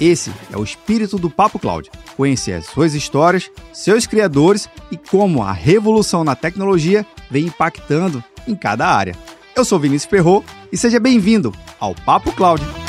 Esse é o espírito do Papo Cloud. Conhecer as suas histórias, seus criadores e como a revolução na tecnologia vem impactando em cada área. Eu sou Vinícius Ferro e seja bem-vindo ao Papo Cloud.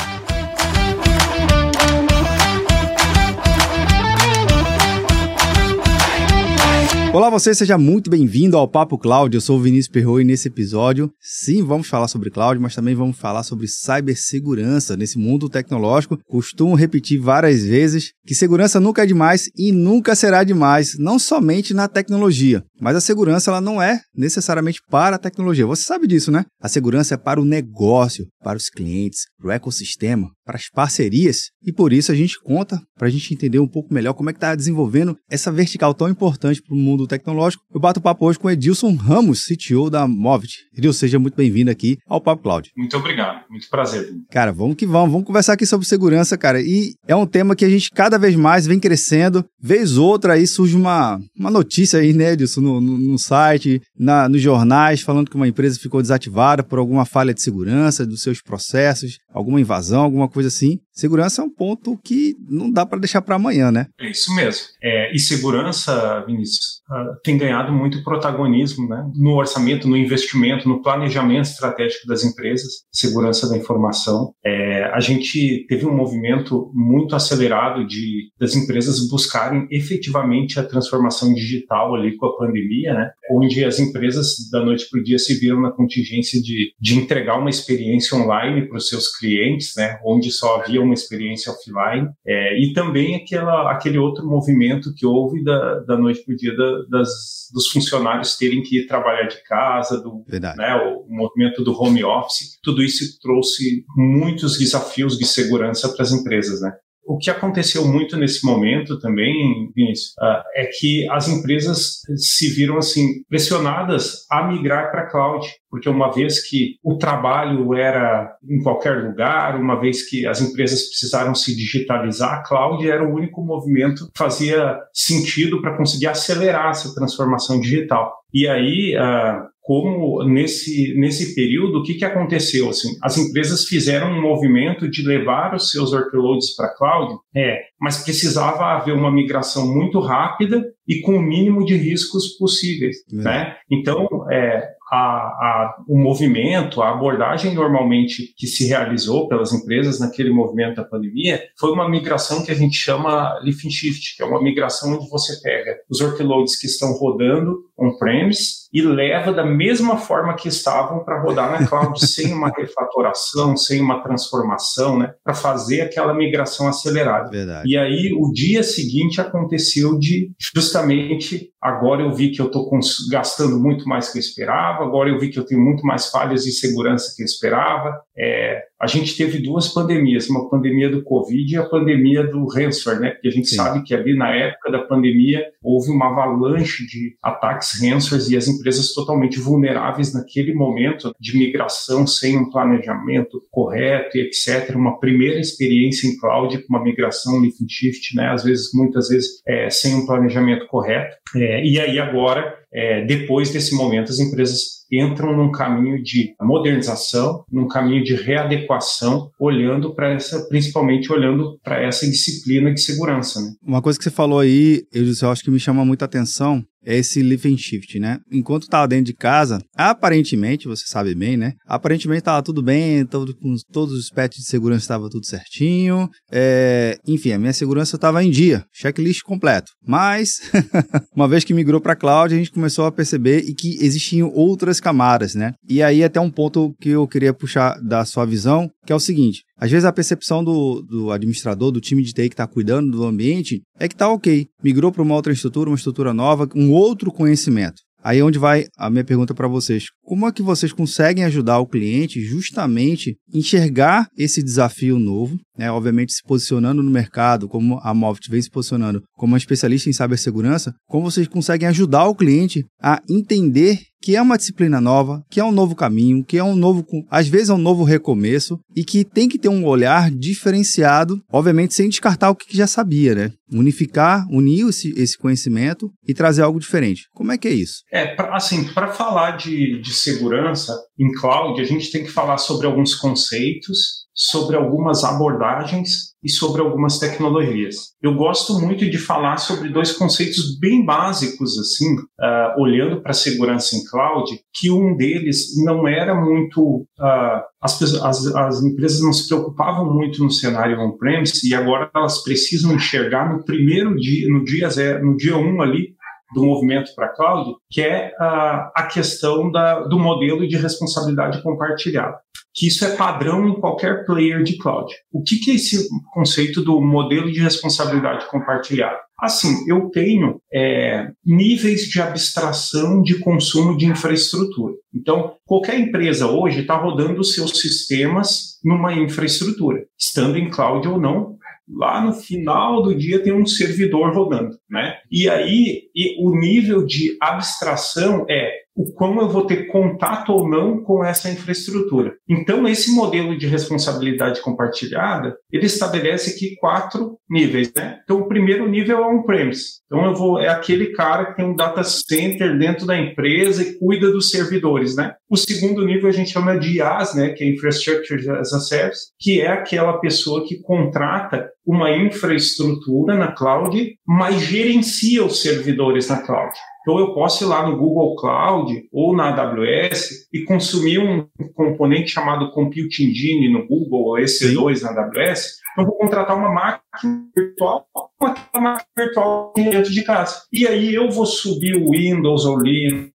Olá você, seja muito bem-vindo ao Papo Cloud. Eu sou o Vinícius Perro e nesse episódio, sim, vamos falar sobre cloud, mas também vamos falar sobre cibersegurança nesse mundo tecnológico. Costumo repetir várias vezes que segurança nunca é demais e nunca será demais, não somente na tecnologia, mas a segurança ela não é necessariamente para a tecnologia. Você sabe disso, né? A segurança é para o negócio, para os clientes, para o ecossistema, para as parcerias. E por isso a gente conta para a gente entender um pouco melhor como é que está desenvolvendo essa vertical tão importante para o mundo tecnológico. Eu bato papo hoje com Edilson Ramos, CTO da Movit. Edilson, seja muito bem-vindo aqui ao Papo Cloud. Muito obrigado, muito prazer. Cara, vamos que vamos, vamos conversar aqui sobre segurança, cara. E é um tema que a gente cada vez mais vem crescendo. Vez outra aí surge uma, uma notícia aí, né, Edilson, no, no, no site, na, nos jornais, falando que uma empresa ficou desativada por alguma falha de segurança dos seus processos, alguma invasão, alguma coisa assim. Segurança é um ponto que não dá para deixar para amanhã, né? É isso mesmo. É, e segurança, Vinícius, uh, tem ganhado muito protagonismo né? no orçamento, no investimento, no planejamento estratégico das empresas, segurança da informação. É, a gente teve um movimento muito acelerado de das empresas buscarem efetivamente a transformação digital ali com a pandemia, né? onde as empresas da noite para o dia se viram na contingência de, de entregar uma experiência online para os seus clientes, né? onde só havia uma experiência offline, é, e também aquela, aquele outro movimento que houve da, da noite para o dia da, das, dos funcionários terem que ir trabalhar de casa, do, né, o, o movimento do home office, tudo isso trouxe muitos desafios de segurança para as empresas, né? O que aconteceu muito nesse momento também, Vinícius, uh, é que as empresas se viram assim pressionadas a migrar para cloud, porque uma vez que o trabalho era em qualquer lugar, uma vez que as empresas precisaram se digitalizar, a cloud era o único movimento que fazia sentido para conseguir acelerar essa transformação digital. E aí, uh, como nesse, nesse período, o que, que aconteceu? Assim, as empresas fizeram um movimento de levar os seus workloads para a cloud, é, mas precisava haver uma migração muito rápida e com o mínimo de riscos possíveis. É. Né? Então, é, a, a, o movimento, a abordagem normalmente que se realizou pelas empresas naquele movimento da pandemia foi uma migração que a gente chama lift and shift, que é uma migração onde você pega os workloads que estão rodando on-premise e leva da mesma forma que estavam para rodar na cloud, sem uma refatoração, sem uma transformação, né, para fazer aquela migração acelerada. Verdade. E aí o dia seguinte aconteceu de justamente agora eu vi que eu estou gastando muito mais que eu esperava, agora eu vi que eu tenho muito mais falhas de segurança que eu esperava. É, a gente teve duas pandemias, uma pandemia do Covid e a pandemia do ransomware, né? Porque a gente Sim. sabe que ali na época da pandemia houve uma avalanche de ataques ransomware e as empresas totalmente vulneráveis naquele momento de migração sem um planejamento correto e etc. Uma primeira experiência em cloud com uma migração lift and shift, né? Às vezes, muitas vezes, é, sem um planejamento correto. É, e aí agora, é, depois desse momento, as empresas entram num caminho de modernização, num caminho de readequação, olhando para essa, principalmente olhando para essa disciplina de segurança. Né? Uma coisa que você falou aí, eu, eu acho que me chama muita atenção, é esse lift and shift, né? Enquanto estava dentro de casa, aparentemente, você sabe bem, né? Aparentemente estava tudo bem, todo, com todos os patches de segurança estava tudo certinho. É, enfim, a minha segurança estava em dia, checklist completo. Mas, uma vez que migrou para cloud, a gente começou a perceber e que existiam outras camadas, né? E aí até um ponto que eu queria puxar da sua visão, que é o seguinte: às vezes a percepção do, do administrador, do time de TI que está cuidando do ambiente, é que está ok. Migrou para uma outra estrutura, uma estrutura nova, um outro conhecimento. Aí é onde vai a minha pergunta para vocês. Como é que vocês conseguem ajudar o cliente justamente enxergar esse desafio novo, né? obviamente se posicionando no mercado, como a Movit vem se posicionando como uma especialista em cibersegurança, como vocês conseguem ajudar o cliente a entender que é uma disciplina nova, que é um novo caminho, que é um novo, às vezes é um novo recomeço e que tem que ter um olhar diferenciado, obviamente sem descartar o que já sabia, né? Unificar, unir esse, esse conhecimento e trazer algo diferente. Como é que é isso? É, pra, assim, para falar de, de segurança em cloud, a gente tem que falar sobre alguns conceitos sobre algumas abordagens e sobre algumas tecnologias. Eu gosto muito de falar sobre dois conceitos bem básicos, assim, uh, olhando para a segurança em cloud, que um deles não era muito. Uh, as, as, as, empresas não se preocupavam muito no cenário on-premise e agora elas precisam enxergar no primeiro dia, no dia zero, no dia um ali, do movimento para cloud, que é a, a questão da, do modelo de responsabilidade compartilhada que isso é padrão em qualquer player de cloud. O que, que é esse conceito do modelo de responsabilidade compartilhada? Assim, eu tenho é, níveis de abstração de consumo de infraestrutura. Então, qualquer empresa hoje está rodando seus sistemas numa infraestrutura, estando em cloud ou não, lá no final do dia tem um servidor rodando, né? E aí e o nível de abstração é o como eu vou ter contato ou não com essa infraestrutura. Então, esse modelo de responsabilidade compartilhada, ele estabelece aqui quatro níveis, né? Então, o primeiro nível é on-premise. Então, eu vou é aquele cara que tem um data center dentro da empresa e cuida dos servidores, né? O segundo nível a gente chama de IaaS, né, que é Infrastructure as a Service, que é aquela pessoa que contrata uma infraestrutura na cloud, mas gerencia os servidores na cloud. Então eu posso ir lá no Google Cloud ou na AWS e consumir um componente chamado Compute Engine no Google ou EC2 na AWS. Então eu vou contratar uma máquina virtual, uma máquina virtual dentro de casa. E aí eu vou subir o Windows ou Linux,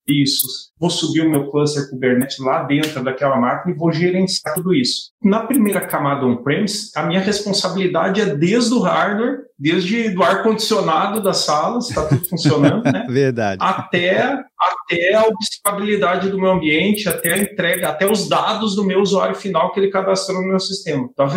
vou subir o meu cluster Kubernetes lá dentro daquela máquina e vou gerenciar tudo isso. Na primeira camada on-premise, a minha responsabilidade é desde o hardware desde do ar-condicionado das salas, está tudo funcionando, né? Verdade. Até, até a observabilidade do meu ambiente, até a entrega, até os dados do meu usuário final que ele cadastrou no meu sistema. Então,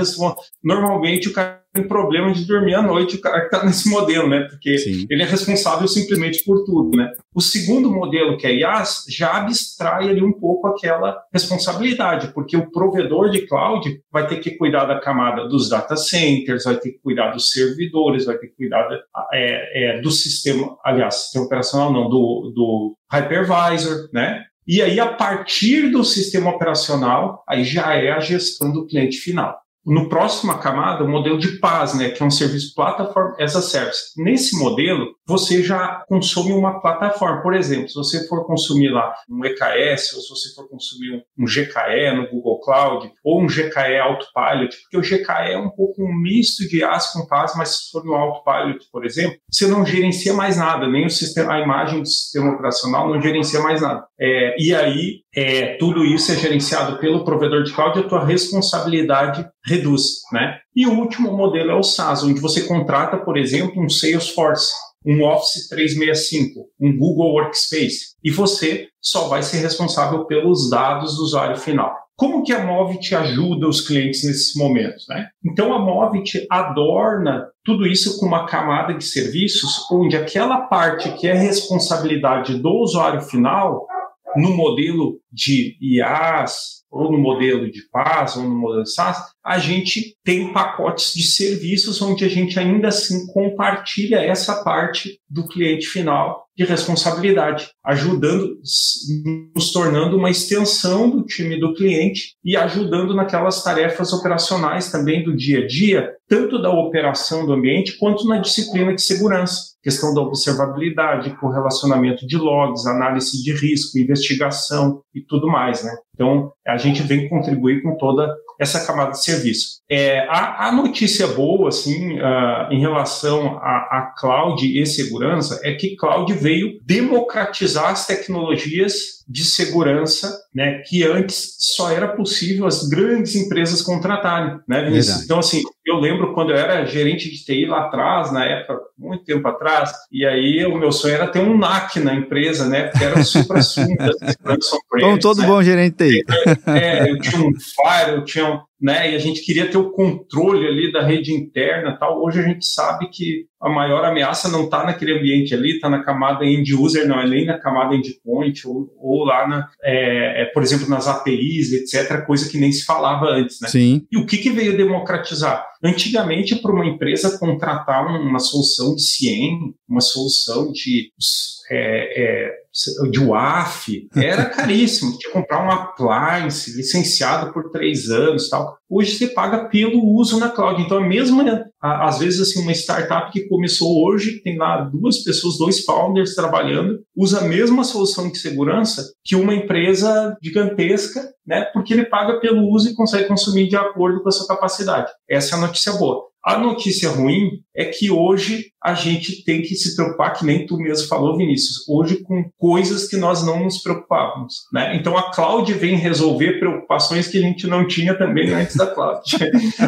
normalmente o cara tem problema de dormir à noite, o cara que está nesse modelo, né? Porque Sim. ele é responsável simplesmente por tudo, né? O segundo modelo, que é IaaS, já abstrai ali um pouco aquela responsabilidade, porque o provedor de cloud vai ter que cuidar da camada dos data centers, vai ter que cuidar dos servidores, vai ter que cuidar é, é, do sistema, aliás, sistema operacional não, do, do hypervisor, né? E aí, a partir do sistema operacional, aí já é a gestão do cliente final no próxima camada, o modelo de PaaS, né, que é um serviço Platform as a Service. Nesse modelo, você já consome uma plataforma. Por exemplo, se você for consumir lá um EKS, ou se você for consumir um GKE no Google Cloud, ou um GKE Autopilot, porque o GKE é um pouco um misto de IaaS com PaaS, mas se for no Autopilot, por exemplo, você não gerencia mais nada, nem o sistema, a imagem do sistema operacional não gerencia mais nada. É, e aí, é, tudo isso é gerenciado pelo provedor de cloud e a tua responsabilidade reduz, né? E o último modelo é o SaaS, onde você contrata, por exemplo, um Salesforce, um Office 365, um Google Workspace, e você só vai ser responsável pelos dados do usuário final. Como que a Movit ajuda os clientes nesses momentos? Né? Então, a Movit adorna tudo isso com uma camada de serviços onde aquela parte que é responsabilidade do usuário final no modelo de IaaS, ou no modelo de PaaS, ou no modelo de SaaS, a gente tem pacotes de serviços onde a gente ainda assim compartilha essa parte do cliente final de responsabilidade, ajudando, nos tornando uma extensão do time do cliente e ajudando naquelas tarefas operacionais também do dia a dia, tanto da operação do ambiente quanto na disciplina de segurança questão da observabilidade, correlacionamento de logs, análise de risco, investigação e tudo mais, né? Então, a gente vem contribuir com toda essa camada de serviço. É, a, a, notícia boa, assim, uh, em relação a, a cloud e segurança, é que cloud veio democratizar as tecnologias de segurança, né, que antes só era possível as grandes empresas contratarem, né, Então, assim, eu lembro quando eu era gerente de TI lá atrás, na época, muito tempo atrás, e aí o meu sonho era ter um NAC na empresa, né? Porque era o supra-sumo da segurança Como todo né? bom gerente TI. É, eu tinha um Fire, eu tinha né? E a gente queria ter o controle ali da rede interna, tal. Hoje a gente sabe que a maior ameaça não está naquele ambiente ali, está na camada end user, não é nem na camada endpoint ou, ou lá na, é, é, por exemplo, nas APIs, etc. Coisa que nem se falava antes, né? Sim. E o que, que veio democratizar? Antigamente, para uma empresa contratar uma solução de CIEM, uma solução de é, é, de WAF, era caríssimo. Tinha que comprar um appliance licenciado por três anos tal. Hoje você paga pelo uso na cloud. Então, é mesmo, né, às vezes, assim, uma startup que começou hoje, tem lá duas pessoas, dois founders trabalhando, usa a mesma solução de segurança que uma empresa gigantesca, né, porque ele paga pelo uso e consegue consumir de acordo com a sua capacidade. Essa é a notícia boa. A notícia ruim é que hoje a gente tem que se preocupar, que nem tu mesmo falou, Vinícius, hoje com coisas que nós não nos preocupávamos. Né? Então a cloud vem resolver preocupações que a gente não tinha também antes da cloud.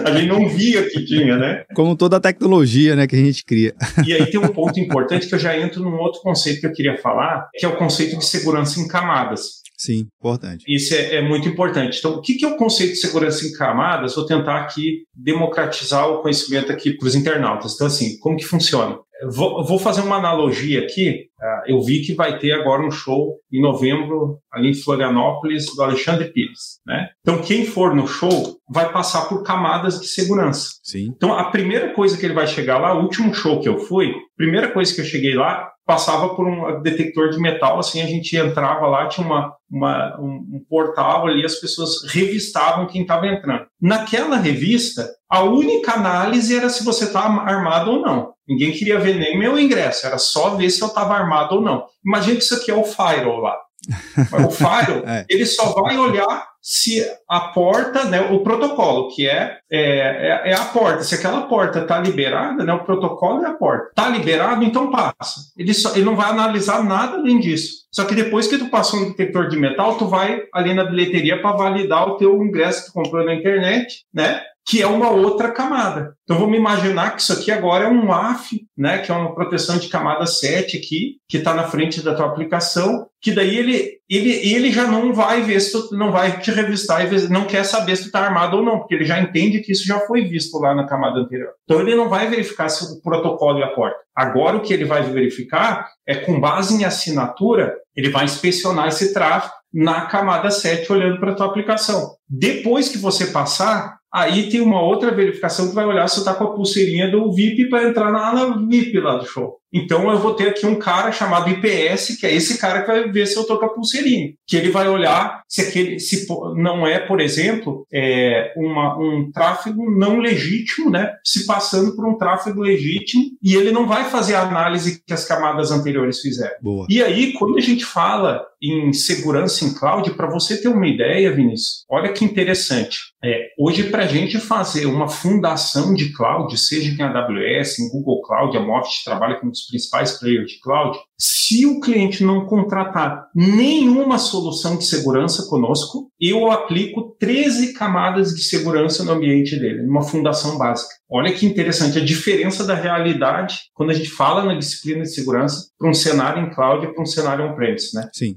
a gente não via que tinha, né? Como toda a tecnologia né, que a gente cria. e aí tem um ponto importante que eu já entro num outro conceito que eu queria falar, que é o conceito de segurança em camadas. Sim, importante. Isso é, é, muito importante. Então, o que, que é o conceito de segurança em camadas? Vou tentar aqui democratizar o conhecimento aqui para os internautas. Então, assim, como que funciona? Vou, vou, fazer uma analogia aqui. Uh, eu vi que vai ter agora um show em novembro ali em Florianópolis do Alexandre Pires, né? Então quem for no show vai passar por camadas de segurança. Sim. Então a primeira coisa que ele vai chegar lá, o último show que eu fui, primeira coisa que eu cheguei lá, passava por um detector de metal, assim, a gente entrava lá, tinha uma, uma um, um, portal ali, as pessoas revistavam quem estava entrando. Naquela revista, a única análise era se você estava tá armado ou não. Ninguém queria ver nem meu ingresso, era só ver se eu estava armado ou não. Imagina que isso aqui é o firewall lá. O firewall, é. ele só vai olhar se a porta, né, o protocolo, que é, é, é, a porta, se aquela porta está liberada, né, o protocolo é a porta. Está liberado, então passa. Ele, só, ele não vai analisar nada além disso. Só que depois que tu passou no detector de metal, tu vai ali na bilheteria para validar o teu ingresso que tu comprou na internet, né? que é uma outra camada. Então vamos imaginar que isso aqui agora é um AF, né, que é uma proteção de camada 7 aqui, que está na frente da tua aplicação, que daí ele, ele, ele já não vai ver se tu, não vai te revistar e não quer saber se tu está armado ou não, porque ele já entende que isso já foi visto lá na camada anterior. Então ele não vai verificar se o protocolo é a porta. Agora o que ele vai verificar é com base em assinatura, ele vai inspecionar esse tráfego na camada 7 olhando para tua aplicação. Depois que você passar, Aí tem uma outra verificação que vai olhar se está com a pulseirinha do VIP para entrar na ala VIP lá do show. Então eu vou ter aqui um cara chamado IPS, que é esse cara que vai ver se eu estou com a pulseirinha. Que ele vai olhar se aquele se não é, por exemplo, é uma, um tráfego não legítimo, né? Se passando por um tráfego legítimo, e ele não vai fazer a análise que as camadas anteriores fizeram. Boa. E aí, quando a gente fala em segurança em cloud, para você ter uma ideia, Vinícius, olha que interessante. É, hoje, para a gente fazer uma fundação de cloud, seja em AWS, em Google Cloud, a Moffitt trabalha com os principais players de cloud, se o cliente não contratar nenhuma solução de segurança conosco, eu aplico 13 camadas de segurança no ambiente dele, numa fundação básica. Olha que interessante a diferença da realidade quando a gente fala na disciplina de segurança para um cenário em cloud e para um cenário on-premise, né? Sim.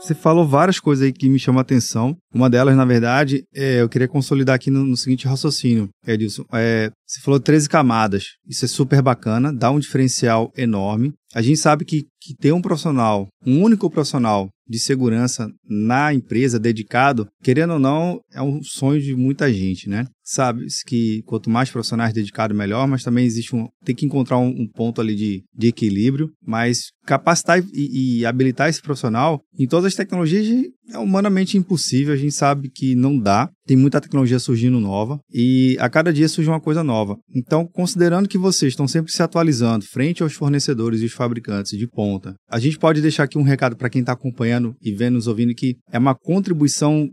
Você falou várias coisas aí que me chamam a atenção. Uma delas, na verdade, é, eu queria consolidar aqui no, no seguinte raciocínio, Edilson. É, você falou 13 camadas. Isso é super bacana, dá um diferencial enorme. A gente sabe que, que ter um profissional, um único profissional de segurança na empresa dedicado, querendo ou não, é um sonho de muita gente, né? Sabe que quanto mais profissionais dedicados, melhor, mas também existe um. tem que encontrar um, um ponto ali de, de equilíbrio, mas capacitar e, e, habilitar esse profissional em todas as tecnologias é humanamente impossível, gente sabe que não dá. Tem muita tecnologia surgindo nova e a cada dia surge uma coisa nova. Então, considerando que vocês estão sempre se atualizando frente aos fornecedores e os fabricantes de ponta, a gente pode deixar aqui um recado para quem está acompanhando e vendo, nos ouvindo que é uma contribuição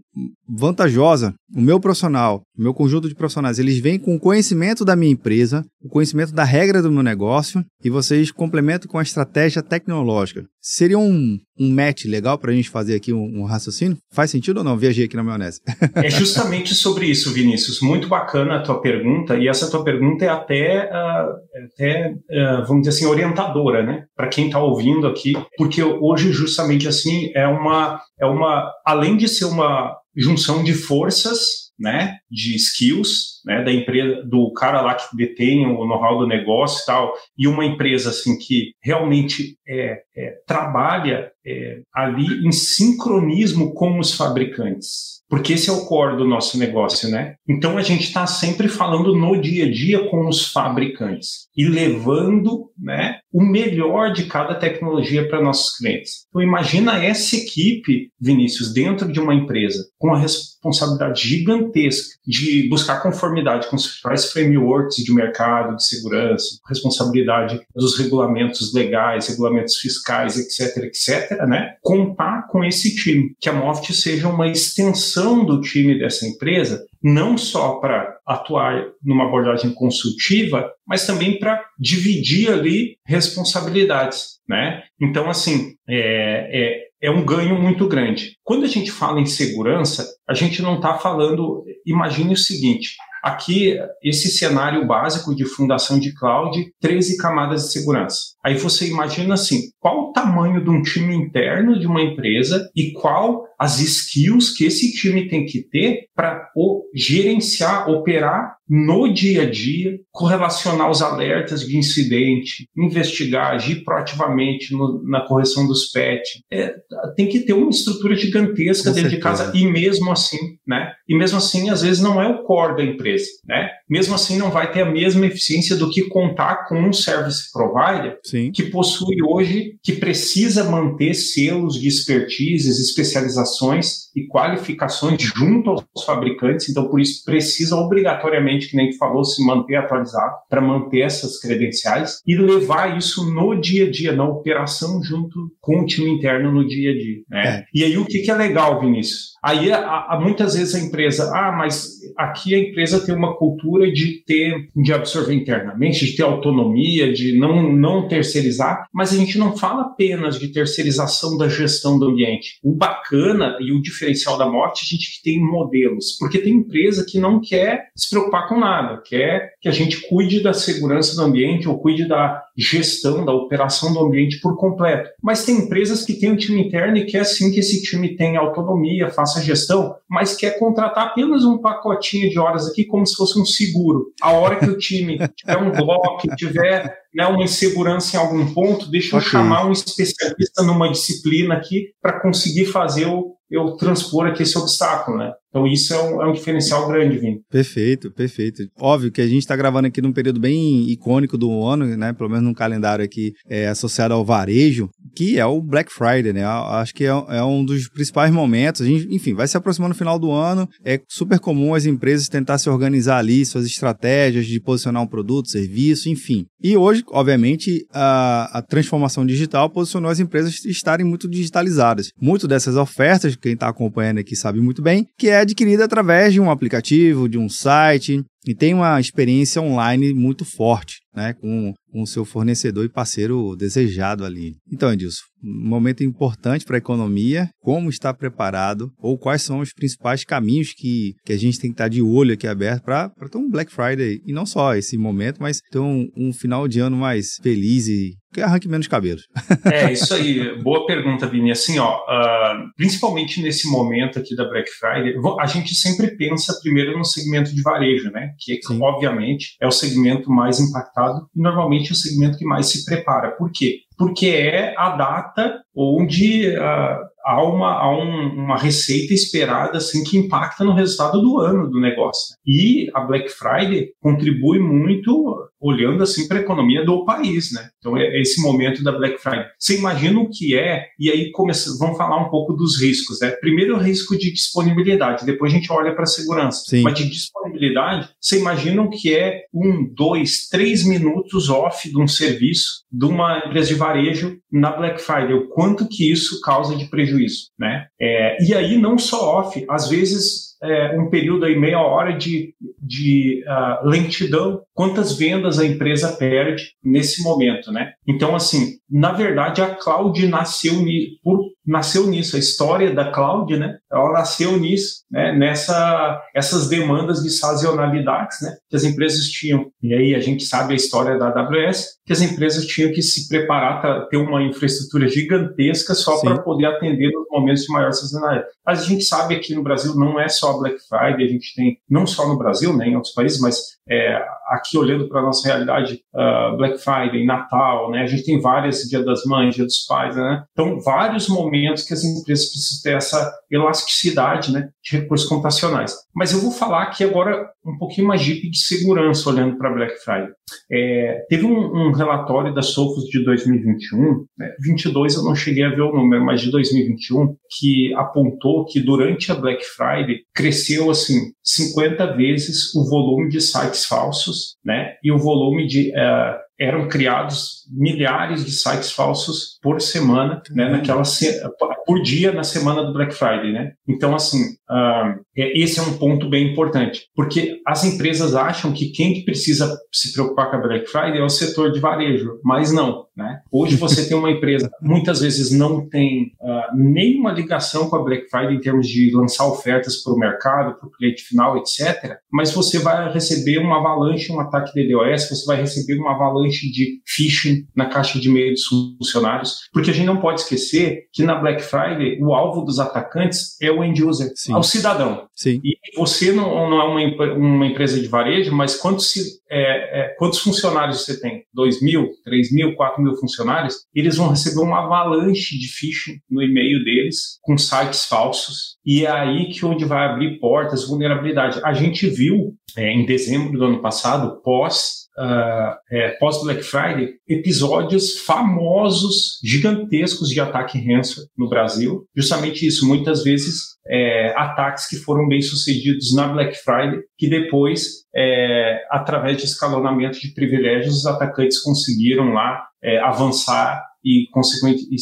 vantajosa. O meu profissional, o meu conjunto de profissionais, eles vêm com o conhecimento da minha empresa, o conhecimento da regra do meu negócio e vocês complementam com a estratégia tecnológica. Seria um, um match legal para a gente fazer aqui um, um, raciocínio? Faz sentido ou não? Viajei aqui na maionese. é justamente sobre isso, Vinícius. Muito bacana a tua pergunta e essa tua pergunta é até, uh, até uh, vamos dizer assim, orientadora, né? Para quem está ouvindo aqui, porque hoje justamente assim é uma, é uma, além de ser uma junção de forças né, de skills, né, da empresa, do cara lá que detém o know-how do negócio e tal, e uma empresa assim que realmente é, é trabalha é, ali em sincronismo com os fabricantes. Porque esse é o core do nosso negócio, né? Então a gente está sempre falando no dia a dia com os fabricantes e levando né, o melhor de cada tecnologia para nossos clientes. Então imagina essa equipe, Vinícius, dentro de uma empresa, com a responsabilidade gigantesca de buscar conformidade com os principais frameworks de mercado, de segurança, responsabilidade dos regulamentos legais, regulamentos fiscais, etc, etc, né? Contar com esse time, que a Moft seja uma extensão do time dessa empresa, não só para atuar numa abordagem consultiva, mas também para dividir ali responsabilidades, né? Então, assim, é, é, é um ganho muito grande. Quando a gente fala em segurança, a gente não está falando. Imagine o seguinte: Aqui, esse cenário básico de fundação de cloud, 13 camadas de segurança. Aí você imagina assim, qual o tamanho de um time interno de uma empresa e qual as skills que esse time tem que ter para gerenciar, operar no dia a dia, correlacionar os alertas de incidente, investigar, agir proativamente no, na correção dos PET. É, tem que ter uma estrutura gigantesca Com dentro certeza. de casa e mesmo assim, né? E mesmo assim, às vezes não é o core da empresa, né? Mesmo assim, não vai ter a mesma eficiência do que contar com um service provider Sim. que possui hoje, que precisa manter selos de expertise, e qualificações junto aos fabricantes. Então, por isso, precisa obrigatoriamente que nem tu falou, se manter atualizado para manter essas credenciais e levar isso no dia a dia, na operação junto com o time interno no dia a dia. Né? É. E aí o que, que é legal, Vinícius? Aí a, a, muitas vezes a empresa, ah, mas aqui a empresa tem uma cultura de ter, de absorver internamente, de ter autonomia, de não, não terceirizar, mas a gente não fala apenas de terceirização da gestão do ambiente. O bacana e o diferencial da morte, a gente tem modelos, porque tem empresa que não quer se preocupar com nada, quer que a gente cuide da segurança do ambiente ou cuide da gestão, da operação do ambiente por completo. Mas tem empresas que têm um time interno e quer sim que esse time tenha autonomia, faça gestão, mas quer contratar apenas um pacotinho de horas aqui como se fosse um seguro. A hora que o time tiver um bloco, tiver né, uma insegurança em algum ponto, deixa eu okay. chamar um especialista numa disciplina aqui para conseguir fazer o, eu transpor aqui esse obstáculo, né? Então isso é um, é um diferencial grande, Vini. Perfeito, perfeito. Óbvio que a gente está gravando aqui num período bem icônico do ano, né? Pelo menos num calendário aqui é, associado ao varejo, que é o Black Friday, né? Acho que é, é um dos principais momentos. Gente, enfim, vai se aproximando no final do ano. É super comum as empresas tentar se organizar ali, suas estratégias de posicionar um produto, serviço, enfim. E hoje, obviamente, a, a transformação digital posicionou as empresas estarem muito digitalizadas. Muito dessas ofertas, quem está acompanhando aqui sabe muito bem, que é adquirida através de um aplicativo, de um site, e tem uma experiência online muito forte, né, com o seu fornecedor e parceiro desejado ali. Então, Edilson, um momento importante para a economia, como está preparado ou quais são os principais caminhos que, que a gente tem que estar de olho aqui aberto para ter um Black Friday e não só esse momento, mas ter um, um final de ano mais feliz e que arranque menos cabelos. É, isso aí. Boa pergunta, Vini. Assim, ó, uh, principalmente nesse momento aqui da Black Friday, a gente sempre pensa primeiro no segmento de varejo, né? Que, Sim. obviamente, é o segmento mais impactado e normalmente é o segmento que mais se prepara. Por quê? Porque é a data onde uh, há, uma, há um, uma receita esperada assim, que impacta no resultado do ano do negócio. E a Black Friday contribui muito olhando assim para a economia do país, né? Então é esse momento da Black Friday. Você imagina o que é? E aí começa, vamos falar um pouco dos riscos, né? Primeiro o risco de disponibilidade, depois a gente olha para a segurança. Sim. Mas de disponibilidade, você imagina o que é um, dois, três minutos off de um serviço de uma empresa de varejo na Black Friday, o quanto que isso causa de prejuízo, né? É, e aí não só off, às vezes é, um período aí, meia hora de, de uh, lentidão, quantas vendas a empresa perde nesse momento, né? Então, assim, na verdade, a cloud nasceu por nasceu nisso, a história da cloud, né? Ela nasceu nisso, né? Nessa essas demandas de sazonalidades, né? Que as empresas tinham. E aí a gente sabe a história da AWS, que as empresas tinham que se preparar para ter uma infraestrutura gigantesca só para poder atender nos momentos de maior sazonalidade. Mas a gente sabe aqui no Brasil não é só Black Friday, a gente tem não só no Brasil, né? Em outros países, mas é, aqui olhando para a nossa realidade, uh, Black Friday, Natal, né? A gente tem várias Dia das Mães, Dia dos Pais, né? Então, vários momentos que as empresas precisam ter essa elasticidade, né? De recursos computacionais. Mas eu vou falar aqui agora um pouquinho mais de segurança olhando para Black Friday. É, teve um, um, relatório da Sophos de 2021, né? 22 eu não cheguei a ver o número, mas de 2021, que apontou que durante a Black Friday cresceu assim 50 vezes o volume de sites falsos, né? E o volume de uh, eram criados milhares de sites falsos por semana, né, uhum. naquela por dia na semana do Black Friday, né? Então assim, uh, esse é um ponto bem importante, porque as empresas acham que quem precisa se preocupar com a Black Friday é o setor de varejo, mas não, né? Hoje você tem uma empresa muitas vezes não tem uh, nenhuma ligação com a Black Friday em termos de lançar ofertas para o mercado, para o cliente final, etc. Mas você vai receber uma avalanche, um ataque de DDoS, você vai receber uma avalanche de phishing na caixa de e-mail dos funcionários, porque a gente não pode esquecer que na Black Friday o alvo dos atacantes é o end user, Sim. é o cidadão. Sim. E você não, não é uma, uma empresa de varejo, mas quantos, é, é, quantos funcionários você tem? 2 mil, 3 mil, 4 mil funcionários? Eles vão receber uma avalanche de phishing no e-mail deles, com sites falsos, e é aí que onde vai abrir portas, vulnerabilidade. A gente viu é, em dezembro do ano passado, pós uh, é, pós-Black Friday, episódios famosos, gigantescos de ataque ransomware no Brasil. Justamente isso, muitas vezes é, ataques que foram bem sucedidos na Black Friday, que depois, é, através de escalonamento de privilégios, os atacantes conseguiram lá é, avançar e, consequente, e,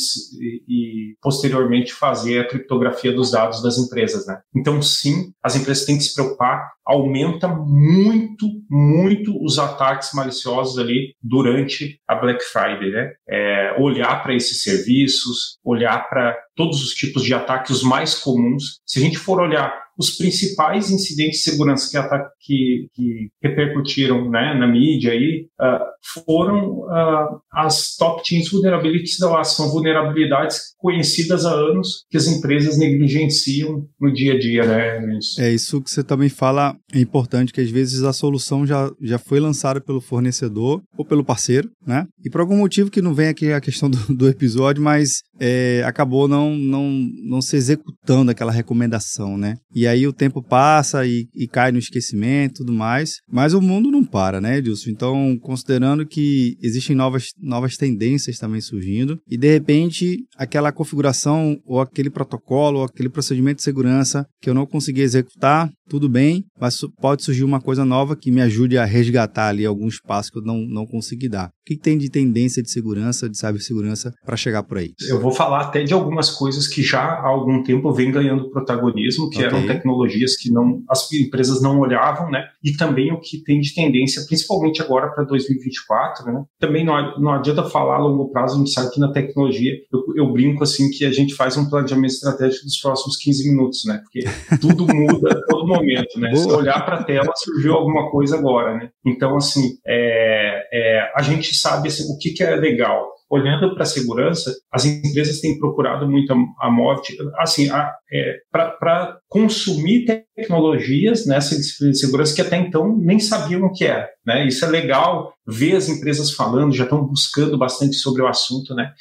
e, posteriormente fazer a criptografia dos dados das empresas. Né? Então, sim, as empresas têm que se preocupar, aumenta muito, muito os ataques maliciosos ali durante a Black Friday. Né? É, olhar para esses serviços, olhar para todos os tipos de ataques, mais comuns. Se a gente for olhar os principais incidentes de segurança que, que, que repercutiram né, na mídia aí, uh, foram uh, as top teams vulnerabilities da OAS. São vulnerabilidades conhecidas há anos que as empresas negligenciam no dia a dia. Né, é isso que você também fala, é importante que às vezes a solução já, já foi lançada pelo fornecedor ou pelo parceiro, né? E por algum motivo que não vem aqui a questão do, do episódio, mas é, acabou não, não, não se executando aquela recomendação, né? E aí o tempo passa e, e cai no esquecimento e tudo mais, mas o mundo não para, né, Edilson? Então, considerando que existem novas, novas tendências também surgindo, e de repente aquela configuração ou aquele protocolo ou aquele procedimento de segurança que eu não consegui executar, tudo bem, mas pode surgir uma coisa nova que me ajude a resgatar ali alguns passos que eu não, não consegui dar. O que, que tem de tendência de segurança, de cibersegurança para chegar por aí? Eu vou falar até de algumas coisas que já há algum tempo vem ganhando protagonismo, que okay. eram tecnologias que não as empresas não olhavam, né? E também o que tem de tendência, principalmente agora para 2024, né? Também não, não adianta falar a longo prazo, a gente sabe que na tecnologia, eu, eu brinco assim que a gente faz um planejamento estratégico dos próximos 15 minutos, né? Porque tudo muda todo momento, né? Boa. Se olhar para a tela, surgiu alguma coisa agora, né? Então, assim, é, é, a gente sabe assim, o que, que é legal olhando para a segurança, as empresas têm procurado muito a, a morte, assim, é, para consumir tecnologias nessa disciplina de segurança que até então nem sabiam o que era. Né? Isso é legal ver as empresas falando, já estão buscando bastante sobre o assunto. Né?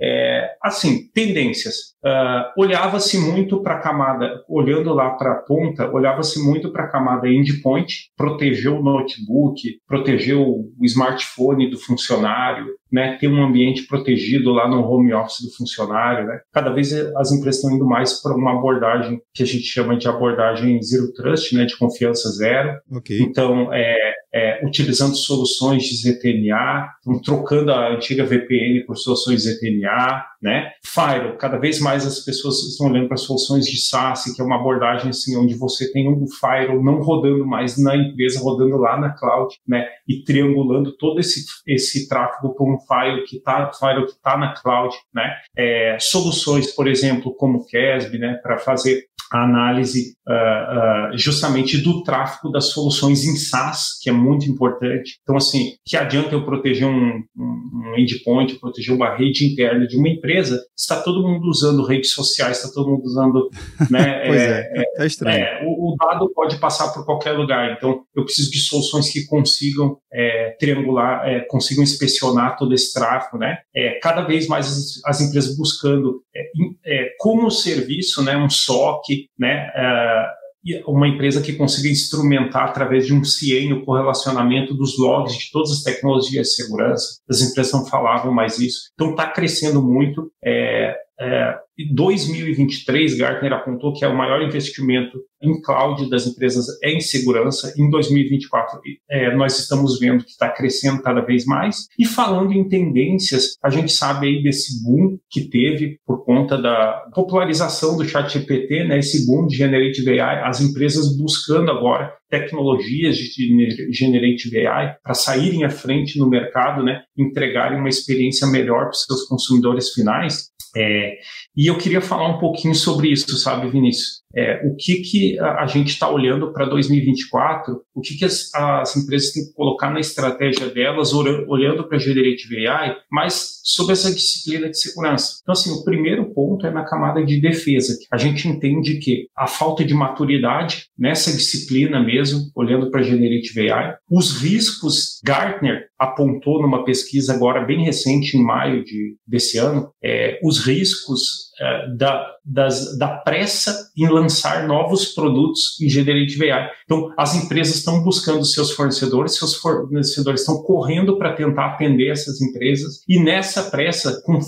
É, assim, tendências. Uh, olhava-se muito para a camada, olhando lá para a ponta, olhava-se muito para a camada endpoint, proteger o notebook, proteger o smartphone do funcionário, né, ter um ambiente protegido lá no home office do funcionário. Né? Cada vez as empresas estão indo mais para uma abordagem que a gente chama de abordagem zero trust, né, de confiança zero. Okay. Então, é, é, utilizando soluções de ZTNA, trocando a antiga VPN por soluções ZTNA, né? Firewall, cada vez mais as pessoas estão olhando para soluções de SaaS, que é uma abordagem assim, onde você tem um firewall não rodando mais na empresa, rodando lá na cloud, né? E triangulando todo esse, esse tráfego por um firewall que está firewall que tá na cloud, né? É, soluções, por exemplo, como o CASB, né? Para fazer a análise uh, uh, justamente do tráfego das soluções em SaaS, que é muito importante. Então, assim, que adianta eu proteger um, um endpoint, proteger uma rede interna de uma empresa, está todo mundo usando redes sociais, está todo mundo usando... Né, pois é, é, é estranho. É, o, o, dado pode passar por qualquer lugar, então eu preciso de soluções que consigam é, triangular, é, consigam inspecionar todo esse tráfego, né? É, cada vez mais as, as empresas buscando como serviço, né, um SOC, né, uh, uma empresa que consiga instrumentar através de um CIEM o correlacionamento dos logs de todas as tecnologias de segurança. As empresas não falavam mais isso. Então está crescendo muito. É, é, em 2023, Gartner apontou que é o maior investimento em cloud das empresas é em segurança. Em 2024, é, nós estamos vendo que está crescendo cada vez mais. E falando em tendências, a gente sabe aí desse boom que teve por conta da popularização do chat GPT, né, esse boom de Generative AI, as empresas buscando agora tecnologias de Generative AI para saírem à frente no mercado, né, entregarem uma experiência melhor para os seus consumidores finais. É, e eu queria falar um pouquinho sobre isso, sabe, Vinícius? É, o que, que a, gente está olhando para 2024, o que, que as, as, empresas têm que colocar na estratégia delas, olhando para Generative AI, mas sobre essa disciplina de segurança. Então, assim, o primeiro ponto é na camada de defesa. A gente entende que a falta de maturidade nessa disciplina mesmo, olhando para Generative AI, os riscos, Gartner apontou numa pesquisa agora bem recente, em maio de, desse ano, é, os riscos da, das, da pressa em lançar novos produtos em Generative AI. Então, as empresas estão buscando seus fornecedores, seus fornecedores estão correndo para tentar atender essas empresas, e nessa pressa, com,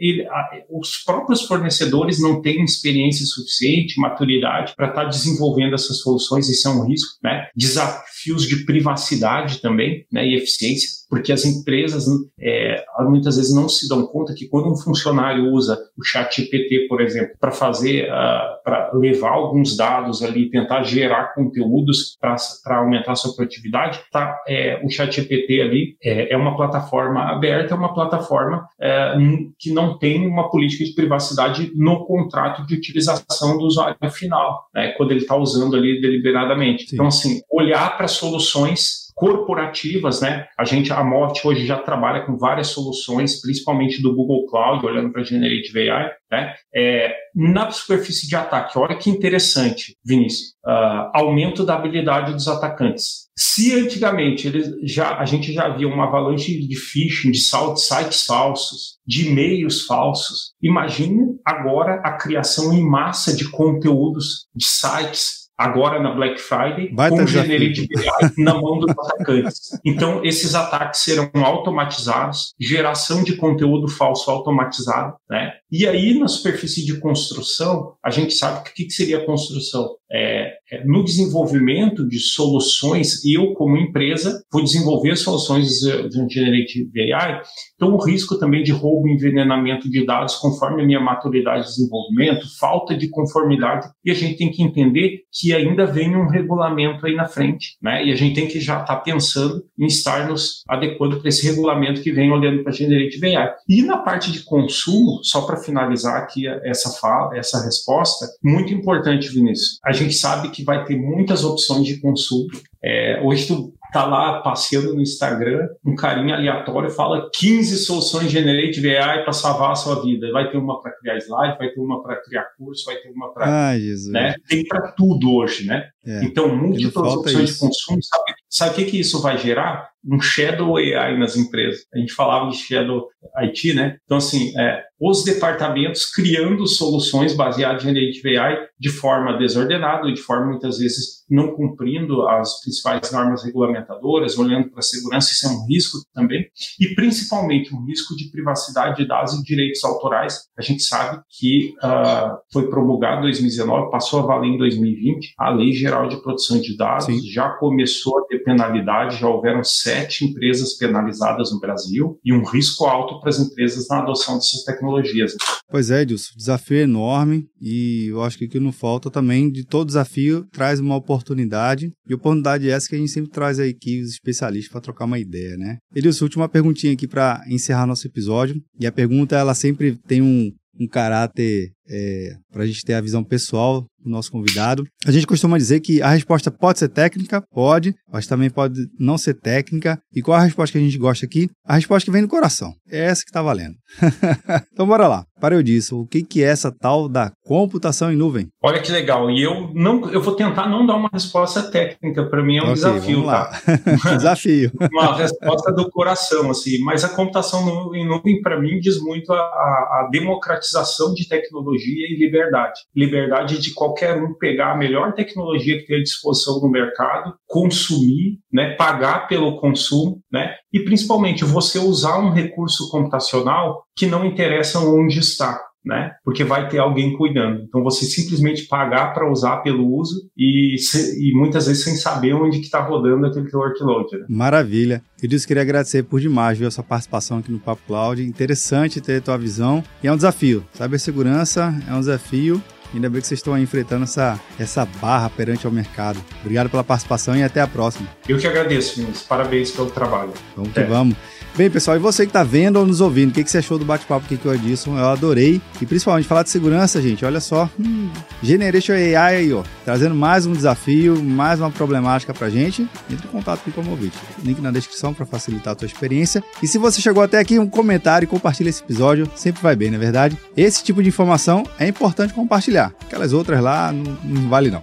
ele, a, os próprios fornecedores não têm experiência suficiente, maturidade para estar tá desenvolvendo essas soluções, isso é um risco, né? Desafios de privacidade também, né? E eficiência, porque as empresas é, muitas vezes não se dão conta que quando um funcionário usa o chat GPT, por exemplo, para fazer, uh, para levar alguns dados ali, tentar gerar conteúdos para aumentar a sua produtividade, tá, é, o chat GPT ali é, é, uma plataforma aberta, é uma plataforma é, que não tem uma política de privacidade no contrato de utilização do usuário final, né, quando ele está usando ali deliberadamente. Sim. Então, assim, olhar para soluções corporativas, né? A gente, a Morte hoje já trabalha com várias soluções, principalmente do Google Cloud, olhando para Generative AI, né? É, na superfície de ataque, olha que interessante, Vinícius, uh, aumento da habilidade dos atacantes. Se antigamente eles já, a gente já via uma avalanche de phishing, de sites falsos, de e-mails falsos, imagine agora a criação em massa de conteúdos de sites agora na Black Friday, Baita com Generative AI na mão dos atacantes. Então, esses ataques serão automatizados, geração de conteúdo falso automatizado, né? E aí, na superfície de construção, a gente sabe que o que seria construção? É, é, no desenvolvimento de soluções, eu, como empresa, vou desenvolver soluções de Generative AI, então o risco também de roubo e envenenamento de dados conforme a minha maturidade de desenvolvimento, falta de conformidade, e a gente tem que entender que ainda vem um regulamento aí na frente, né? E a gente tem que já estar tá pensando em estar nos adequando para esse regulamento que vem olhando para Generative AI. E na parte de consumo, só para finalizar aqui essa fala, essa resposta, muito importante, Vinícius. A gente sabe que vai ter muitas opções de consumo. É, hoje tu tá lá passeando no Instagram, um carinha aleatório fala 15 soluções Generative AI para salvar a sua vida. Vai ter uma para criar slide, vai ter uma para criar curso, vai ter uma para. Ah, Jesus. Né? Tem para tudo hoje, né? É. Então, múltiplas opções de consumo. Sabe, sabe o que, que isso vai gerar? Um shadow AI nas empresas. A gente falava de shadow IT, né? Então, assim, é, os departamentos criando soluções baseadas em Generative AI de forma desordenada, de forma muitas vezes não cumprindo as principais normas regulamentadoras, olhando para a segurança, isso é um risco também, e principalmente um risco de privacidade de dados e direitos autorais. A gente sabe que uh, foi promulgado em 2019, passou a valer em 2020 a Lei Geral de Proteção de Dados, Sim. já começou a ter penalidade, já houveram sete empresas penalizadas no Brasil e um risco alto para as empresas na adoção dessas tecnologias. Pois é, Edilson, desafio é enorme e eu acho que o que não falta também de todo desafio traz uma oportunidade e oportunidade essa que a gente sempre traz aqui os especialistas para trocar uma ideia, né? Edilson, última perguntinha aqui para encerrar nosso episódio e a pergunta ela sempre tem um, um caráter é, para a gente ter a visão pessoal do nosso convidado. A gente costuma dizer que a resposta pode ser técnica, pode, mas também pode não ser técnica. E qual a resposta que a gente gosta aqui? A resposta que vem do coração. É essa que está valendo. então bora lá. Para eu disso, o que, que é essa tal da computação em nuvem? Olha que legal. E eu não, eu vou tentar não dar uma resposta técnica. Para mim é um okay, desafio, tá? desafio. uma resposta do coração, assim. Mas a computação em nuvem, para mim, diz muito a, a, democratização de tecnologia tecnologia e liberdade. Liberdade de qualquer um pegar a melhor tecnologia que tem à disposição no mercado, consumir, né, pagar pelo consumo, né, e principalmente você usar um recurso computacional que não interessa onde está né? Porque vai ter alguém cuidando. Então você simplesmente pagar para usar pelo uso e, e muitas vezes sem saber onde que está rodando aquele workload. Né? Maravilha. Eu disse queria agradecer por demais viu, a sua participação aqui no Papo Cloud. Interessante ter a tua visão e é um desafio. Cibersegurança é um desafio. Ainda bem que vocês estão aí enfrentando essa, essa barra perante ao mercado. Obrigado pela participação e até a próxima. Eu que agradeço, meninos. Parabéns pelo trabalho. Vamos até. que vamos. Bem, pessoal, e você que está vendo ou nos ouvindo, o que, que você achou do bate-papo aqui com o Edson? Eu adorei. E principalmente falar de segurança, gente. Olha só, hum, Generation AI aí, ó. Trazendo mais um desafio, mais uma problemática pra gente. Entre em contato aqui com o Movit. Link na descrição para facilitar a tua experiência. E se você chegou até aqui, um comentário e compartilha esse episódio. Sempre vai bem, não é verdade? Esse tipo de informação é importante compartilhar. Aquelas outras lá não, não vale não.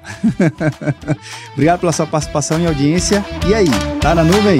Obrigado pela sua participação e audiência. E aí, tá na nuvem?